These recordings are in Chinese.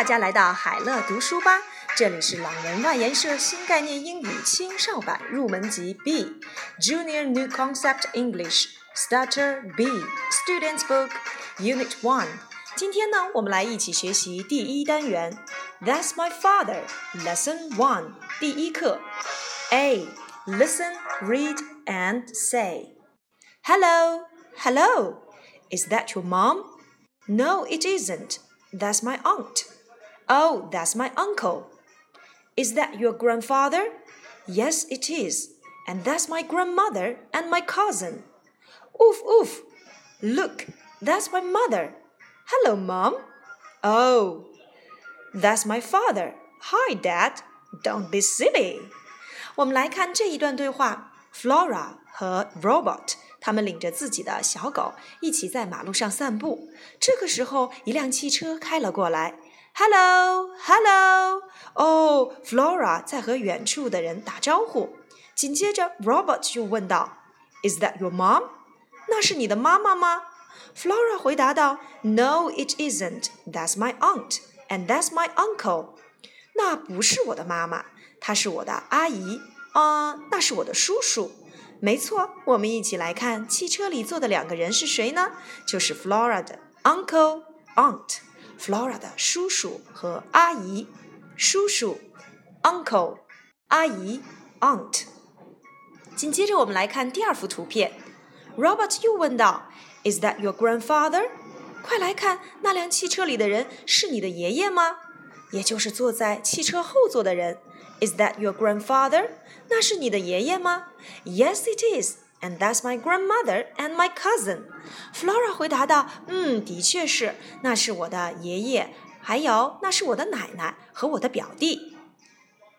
大家来到海乐读书吧，这里是朗文外研社新概念英语青少版入门级 B Junior New Concept English Starter B Students Book Unit One。今天呢，我们来一起学习第一单元 That's My Father Lesson One 第一课 A Listen, read and say Hello, hello. Is that your mom? No, it isn't. That's my aunt. Oh, that's my uncle. Is that your grandfather? Yes, it is. And that's my grandmother and my cousin. Oof, oof. Look, that's my mother. Hello, Mom. Oh, that's my father. Hi, Dad. Don't be silly. 我们来看这一段对话：Flora 和 Robert 他们领着自己的小狗一起在马路上散步。这个时候，一辆汽车开了过来。 Hello，Hello，哦，Flora 在和远处的人打招呼。紧接着，Robert 就问道：“Is that your mom？那是你的妈妈吗？”Flora 回答道：“No，it isn't. That's my aunt, and that's my uncle。那不是我的妈妈，她是我的阿姨啊，那是我的叔叔。”没错，我们一起来看汽车里坐的两个人是谁呢？就是 Flora 的 uncle Flora 的叔叔和阿姨，叔叔 uncle，阿姨 aunt。紧接着我们来看第二幅图片，Robert 又问道：“Is that your grandfather？” 快来看，那辆汽车里的人是你的爷爷吗？也就是坐在汽车后座的人。Is that your grandfather？那是你的爷爷吗？Yes, it is. And that's my grandmother and my cousin. Flora 回答道：“嗯，的确是，那是我的爷爷，还有那是我的奶奶和我的表弟。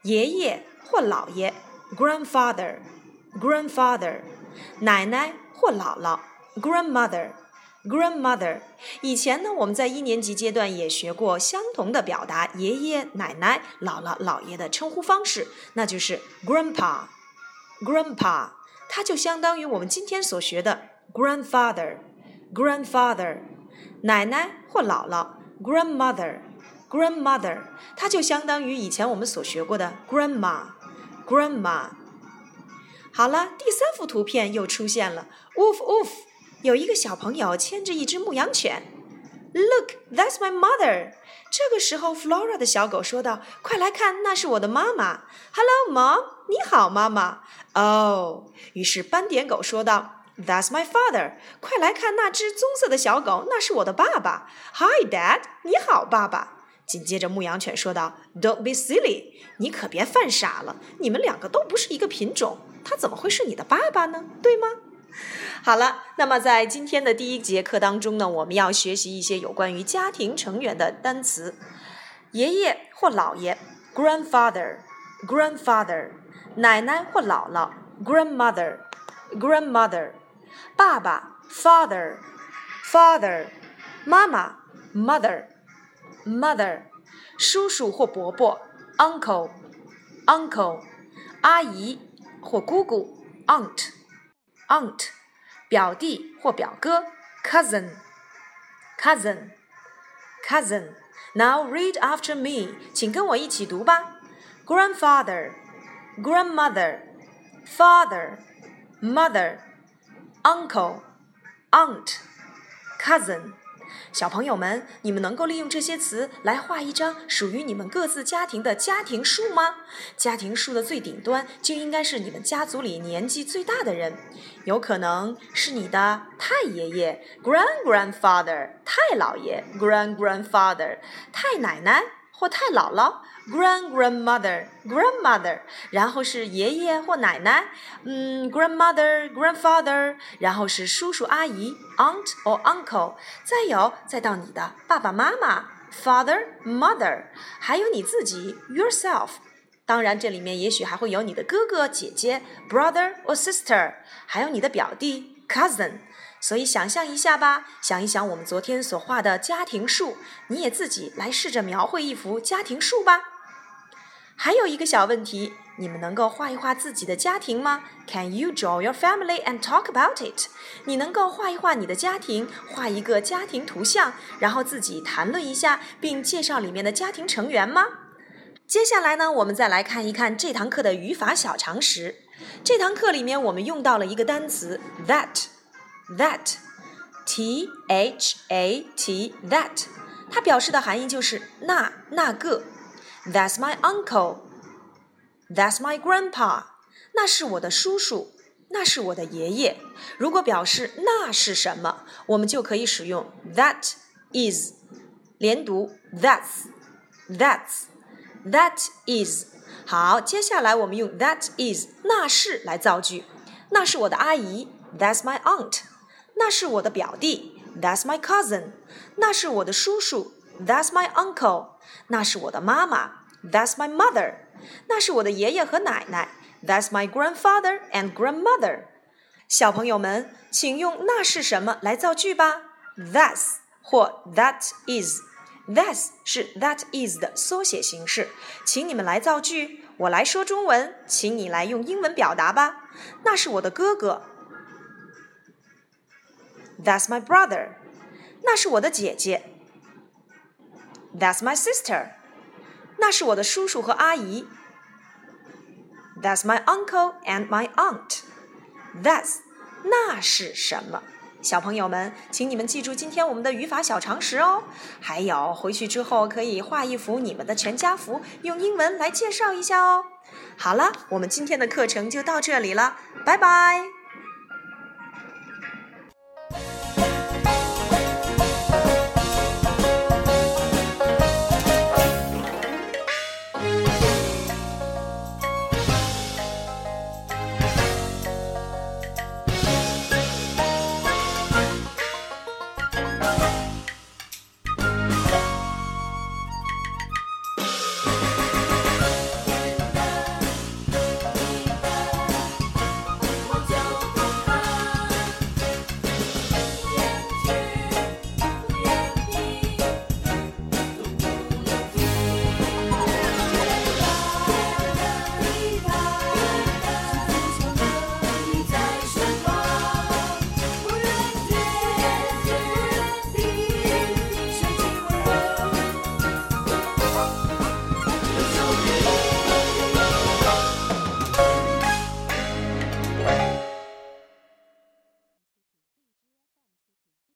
爷爷或姥爷，grandfather，grandfather，奶奶或姥姥，grandmother。” grandmother。以前呢，我们在一年级阶段也学过相同的表达爷爷奶奶、姥姥姥爷的称呼方式，那就是 grandpa。grandpa，它就相当于我们今天所学的 grandfather。grandfather，奶奶或姥姥 grandmother。grandmother，它就相当于以前我们所学过的 grandma。grandma。好了，第三幅图片又出现了，woof woof。有一个小朋友牵着一只牧羊犬。Look, that's my mother。这个时候，Flora 的小狗说道：“快来看，那是我的妈妈。”Hello, mom。你好，妈妈。哦。于是斑点狗说道：“That's my father。”快来看那只棕色的小狗，那是我的爸爸。Hi, dad。你好，爸爸。紧接着，牧羊犬说道：“Don't be silly。你可别犯傻了。你们两个都不是一个品种，他怎么会是你的爸爸呢？对吗？”好了，那么在今天的第一节课当中呢，我们要学习一些有关于家庭成员的单词：爷爷或姥爷 （grandfather），grandfather；奶奶或姥姥 （grandmother），grandmother；爸爸 （father），father；妈妈 （mother），mother；叔叔或伯伯 （uncle），uncle；阿姨或姑姑 （aunt）。aunt，表弟或表哥，cousin，cousin，cousin。Now read after me，请跟我一起读吧。Grandfather, 小朋友们你们能够利用这些词来画一张属于你们各自家庭的家庭树吗？家庭树的最顶端就应该是你们家族里年纪最大的人有可能是你的太爷爷 grand grandfather 太姥爷 grand grandfather 太奶奶或太姥姥。grand grandmother grandmother，然后是爷爷或奶奶，嗯，grandmother grandfather，然后是叔叔阿姨 aunt or uncle，再有再到你的爸爸妈妈 father mother，还有你自己 yourself。当然，这里面也许还会有你的哥哥姐姐 brother or sister，还有你的表弟 cousin。所以想象一下吧，想一想我们昨天所画的家庭树，你也自己来试着描绘一幅家庭树吧。还有一个小问题，你们能够画一画自己的家庭吗？Can you draw your family and talk about it？你能够画一画你的家庭，画一个家庭图像，然后自己谈论一下，并介绍里面的家庭成员吗？接下来呢，我们再来看一看这堂课的语法小常识。这堂课里面我们用到了一个单词 that that，that，t h a t，that，它表示的含义就是那那个。That's my uncle。That's my grandpa。那是我的叔叔，那是我的爷爷。如果表示那是什么，我们就可以使用 that is，连读 that's，that's。That is 好，接下来我们用 that is 那是来造句。那是我的阿姨，That's my aunt。 那是我的表弟，That's my cousin。那是我的叔叔，That's my uncle。那是我的妈妈，That's my mother。那是我的爷爷和奶奶，That's my grandfather and grandmother。小朋友们，请用那是什么来造句吧，That's 或 That is。That's 是 that is 的缩写形式，请你们来造句，我来说中文，请你来用英文表达吧。那是我的哥哥，That's my brother。那是我的姐姐，That's my sister。那是我的叔叔和阿姨，That's my uncle and my aunt。That's 那是什么？小朋友们，请你们记住今天我们的语法小常识哦。还有，回去之后可以画一幅你们的全家福，用英文来介绍一下哦。好了，我们今天的课程就到这里了，拜拜。